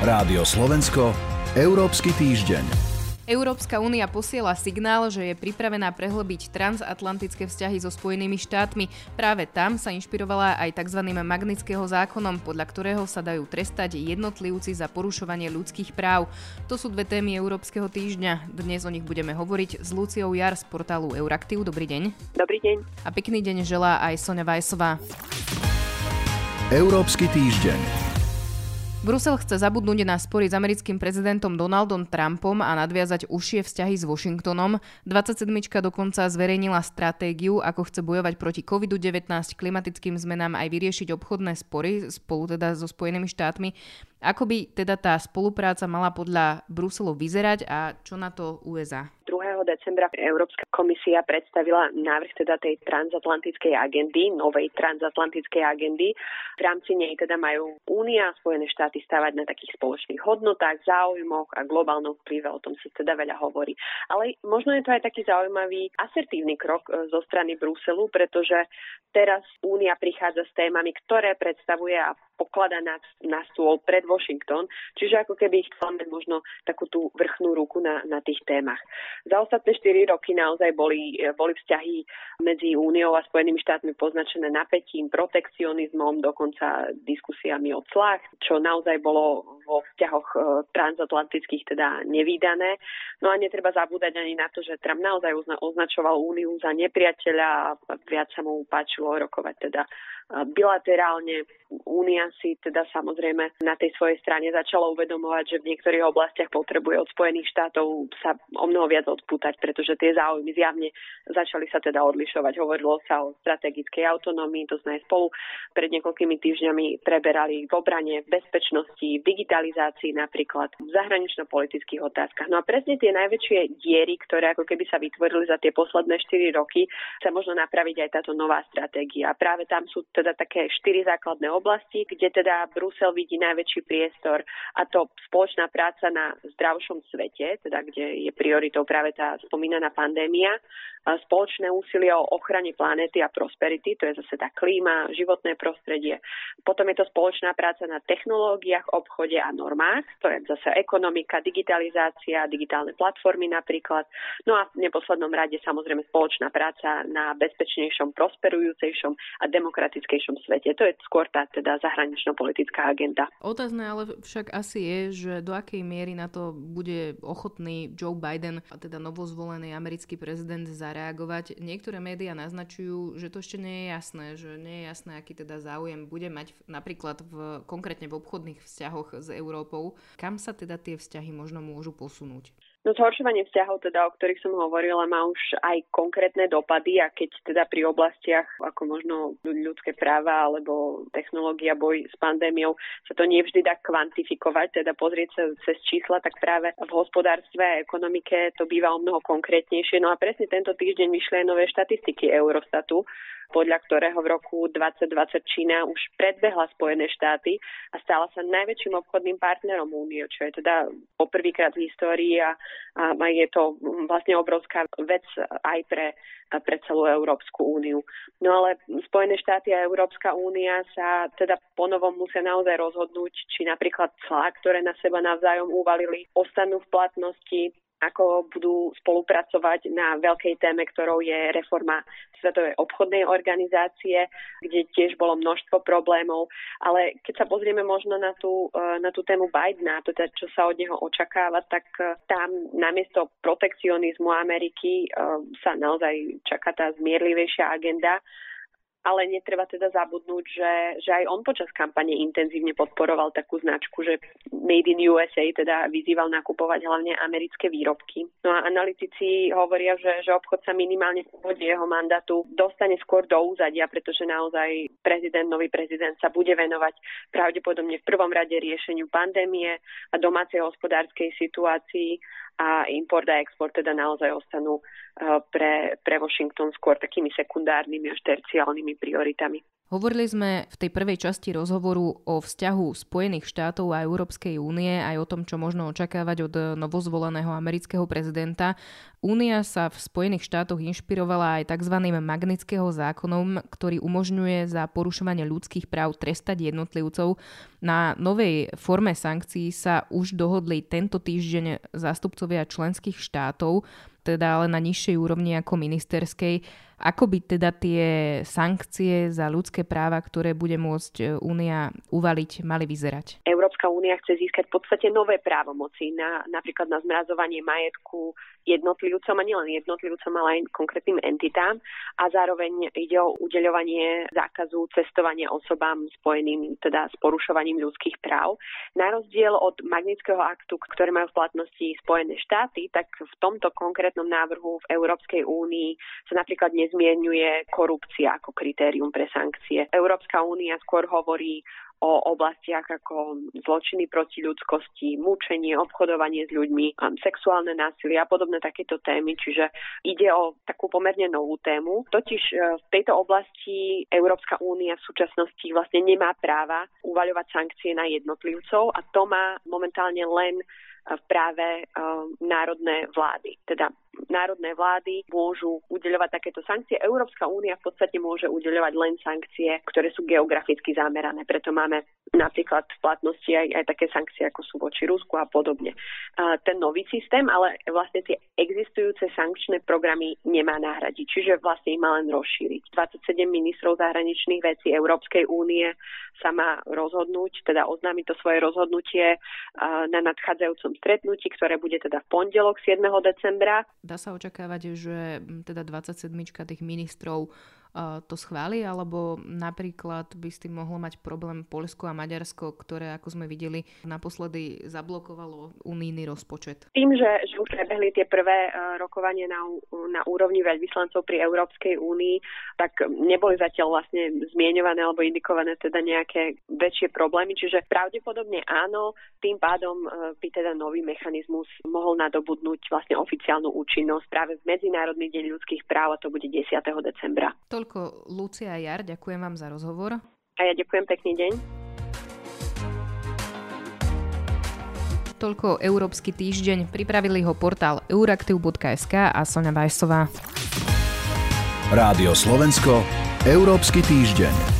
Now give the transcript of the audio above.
Rádio Slovensko, Európsky týždeň. Európska únia posiela signál, že je pripravená prehlbiť transatlantické vzťahy so Spojenými štátmi. Práve tam sa inšpirovala aj tzv. magnického zákonom, podľa ktorého sa dajú trestať jednotlivci za porušovanie ľudských práv. To sú dve témy Európskeho týždňa. Dnes o nich budeme hovoriť s Luciou Jar z portálu Euraktiv. Dobrý deň. Dobrý deň. A pekný deň želá aj Sonja Vajsová. Európsky týždeň. Brusel chce zabudnúť na spory s americkým prezidentom Donaldom Trumpom a nadviazať užšie vzťahy s Washingtonom. 27. dokonca zverejnila stratégiu, ako chce bojovať proti COVID-19, klimatickým zmenám aj vyriešiť obchodné spory spolu teda so Spojenými štátmi. Ako by teda tá spolupráca mala podľa Bruselu vyzerať a čo na to USA? Decembra Európska komisia predstavila návrh teda tej transatlantickej agendy, novej transatlantickej agendy. V rámci nej teda majú Únia a Spojené štáty stavať na takých spoločných hodnotách, záujmoch a globálnom vplyve, o tom sa teda veľa hovorí. Ale možno je to aj taký zaujímavý asertívny krok e, zo strany Bruselu, pretože teraz Únia prichádza s témami, ktoré predstavuje a poklada na, na stôl pred Washington, čiže ako keby chcel mať možno takú tú vrchnú ruku na, na tých témach. Za ostatné 4 roky naozaj boli, boli vzťahy medzi Úniou a Spojenými štátmi poznačené napätím, protekcionizmom, dokonca diskusiami o clách, čo naozaj bolo vo vzťahoch e, transatlantických teda nevýdané. No a netreba zabúdať ani na to, že Trump naozaj označoval Úniu za nepriateľa a viac sa mu páčilo rokovať teda bilaterálne. Únia si teda samozrejme na tej svojej strane začala uvedomovať, že v niektorých oblastiach potrebuje od Spojených štátov sa o mnoho viac odpútať, pretože tie záujmy zjavne začali sa teda odlišovať. Hovorilo sa o strategickej autonómii, to sme spolu pred niekoľkými týždňami preberali v obrane, v bezpečnosti, v digitalizácii napríklad, v zahranično-politických otázkach. No a presne tie najväčšie diery, ktoré ako keby sa vytvorili za tie posledné 4 roky, sa možno napraviť aj táto nová stratégia. Práve tam sú teda také štyri základné oblasti, kde teda Brusel vidí najväčší priestor a to spoločná práca na zdravšom svete, teda kde je prioritou práve tá spomínaná pandémia, spoločné úsilie o ochrane planéty a prosperity, to je zase tá klíma, životné prostredie. Potom je to spoločná práca na technológiách, obchode a normách, to je zase ekonomika, digitalizácia, digitálne platformy napríklad. No a v neposlednom rade samozrejme spoločná práca na bezpečnejšom, prosperujúcejšom a demokratickom demokratickejšom svete. To je skôr tá teda zahranično-politická agenda. Otázne ale však asi je, že do akej miery na to bude ochotný Joe Biden, a teda novozvolený americký prezident, zareagovať. Niektoré médiá naznačujú, že to ešte nie je jasné, že nie je jasné, aký teda záujem bude mať napríklad v, konkrétne v obchodných vzťahoch s Európou. Kam sa teda tie vzťahy možno môžu posunúť? No zhoršovanie vzťahov, teda, o ktorých som hovorila, má už aj konkrétne dopady a keď teda pri oblastiach ako možno ľudské práva alebo technológia, boj s pandémiou sa to nevždy dá kvantifikovať, teda pozrieť sa cez čísla, tak práve v hospodárstve a ekonomike to býva o mnoho konkrétnejšie. No a presne tento týždeň vyšli nové štatistiky Eurostatu, podľa ktorého v roku 2020 Čína už predbehla Spojené štáty a stala sa najväčším obchodným partnerom únie, čo je teda poprvýkrát v histórii a, a je to vlastne obrovská vec aj pre, pre celú Európsku úniu. No ale Spojené štáty a Európska únia sa teda ponovom musia naozaj rozhodnúť, či napríklad clá, ktoré na seba navzájom uvalili, ostanú v platnosti, ako budú spolupracovať na veľkej téme, ktorou je reforma Svetovej obchodnej organizácie, kde tiež bolo množstvo problémov. Ale keď sa pozrieme možno na tú, e, na tú tému Bidena, teda čo sa od neho očakáva, tak e, tam namiesto protekcionizmu Ameriky e, sa naozaj čaká tá zmierlivejšia agenda ale netreba teda zabudnúť, že, že aj on počas kampane intenzívne podporoval takú značku, že Made in USA teda vyzýval nakupovať hlavne americké výrobky. No a analytici hovoria, že, že obchod sa minimálne v úvode jeho mandátu dostane skôr do úzadia, pretože naozaj prezident, nový prezident sa bude venovať pravdepodobne v prvom rade riešeniu pandémie a domácej hospodárskej situácii a import a export teda naozaj ostanú eh, pre, pre Washington skôr takými sekundárnymi až terciálnymi prioritami. Hovorili sme v tej prvej časti rozhovoru o vzťahu Spojených štátov a Európskej únie aj o tom, čo možno očakávať od novozvoleného amerického prezidenta. Únia sa v Spojených štátoch inšpirovala aj tzv. magnického zákonom, ktorý umožňuje za porušovanie ľudských práv trestať jednotlivcov. Na novej forme sankcií sa už dohodli tento týždeň zástupcovia členských štátov teda ale na nižšej úrovni ako ministerskej. Ako by teda tie sankcie za ľudské práva, ktoré bude môcť e, Únia uvaliť, mali vyzerať? Európska únia chce získať v podstate nové právomoci na napríklad na zmrazovanie majetku jednotlivcom a nielen jednotlivcom, ale aj konkrétnym entitám a zároveň ide o udeľovanie zákazu cestovania osobám spojeným teda s porušovaním ľudských práv. Na rozdiel od magnického aktu, ktoré majú v platnosti Spojené štáty, tak v tomto konkrétnom návrhu v Európskej únii sa napríklad nezmienuje korupcia ako kritérium pre sankcie. Európska únia skôr hovorí o oblastiach ako zločiny proti ľudskosti, mučenie, obchodovanie s ľuďmi, sexuálne násilie a podobné takéto témy. Čiže ide o takú pomerne novú tému. Totiž e, v tejto oblasti Európska únia v súčasnosti vlastne nemá práva uvaľovať sankcie na jednotlivcov a to má momentálne len v práve národné vlády. Teda národné vlády môžu udeľovať takéto sankcie. Európska únia v podstate môže udeľovať len sankcie, ktoré sú geograficky zamerané. Preto máme napríklad v platnosti aj, aj také sankcie, ako sú voči Rusku a podobne. Ten nový systém, ale vlastne tie existujúce sankčné programy nemá nahradiť, čiže vlastne ich má len rozšíriť. 27 ministrov zahraničných vecí Európskej únie sa má rozhodnúť, teda oznámiť to svoje rozhodnutie na nadchádzajúcom stretnutí, ktoré bude teda v pondelok 7. decembra. Dá sa očakávať, že teda 27 tých ministrov to schváli, alebo napríklad by s tým mohlo mať problém Polsko a Maďarsko, ktoré, ako sme videli, naposledy zablokovalo unijný rozpočet. Tým, že, že už prebehli tie prvé rokovanie na, na úrovni veľvyslancov pri Európskej únii, tak neboli zatiaľ vlastne zmieňované alebo indikované teda nejaké väčšie problémy, čiže pravdepodobne áno, tým pádom by teda nový mechanizmus mohol nadobudnúť vlastne oficiálnu účinnosť práve v Medzinárodný deň ľudských práv a to bude 10. decembra. To Toľko Lucia Jar, ďakujem vám za rozhovor. A ja ďakujem, pekný deň. Toľko Európsky týždeň. Pripravili ho portál euraktiv.sk a Sonja Vajsová. Rádio Slovensko, Európsky týždeň.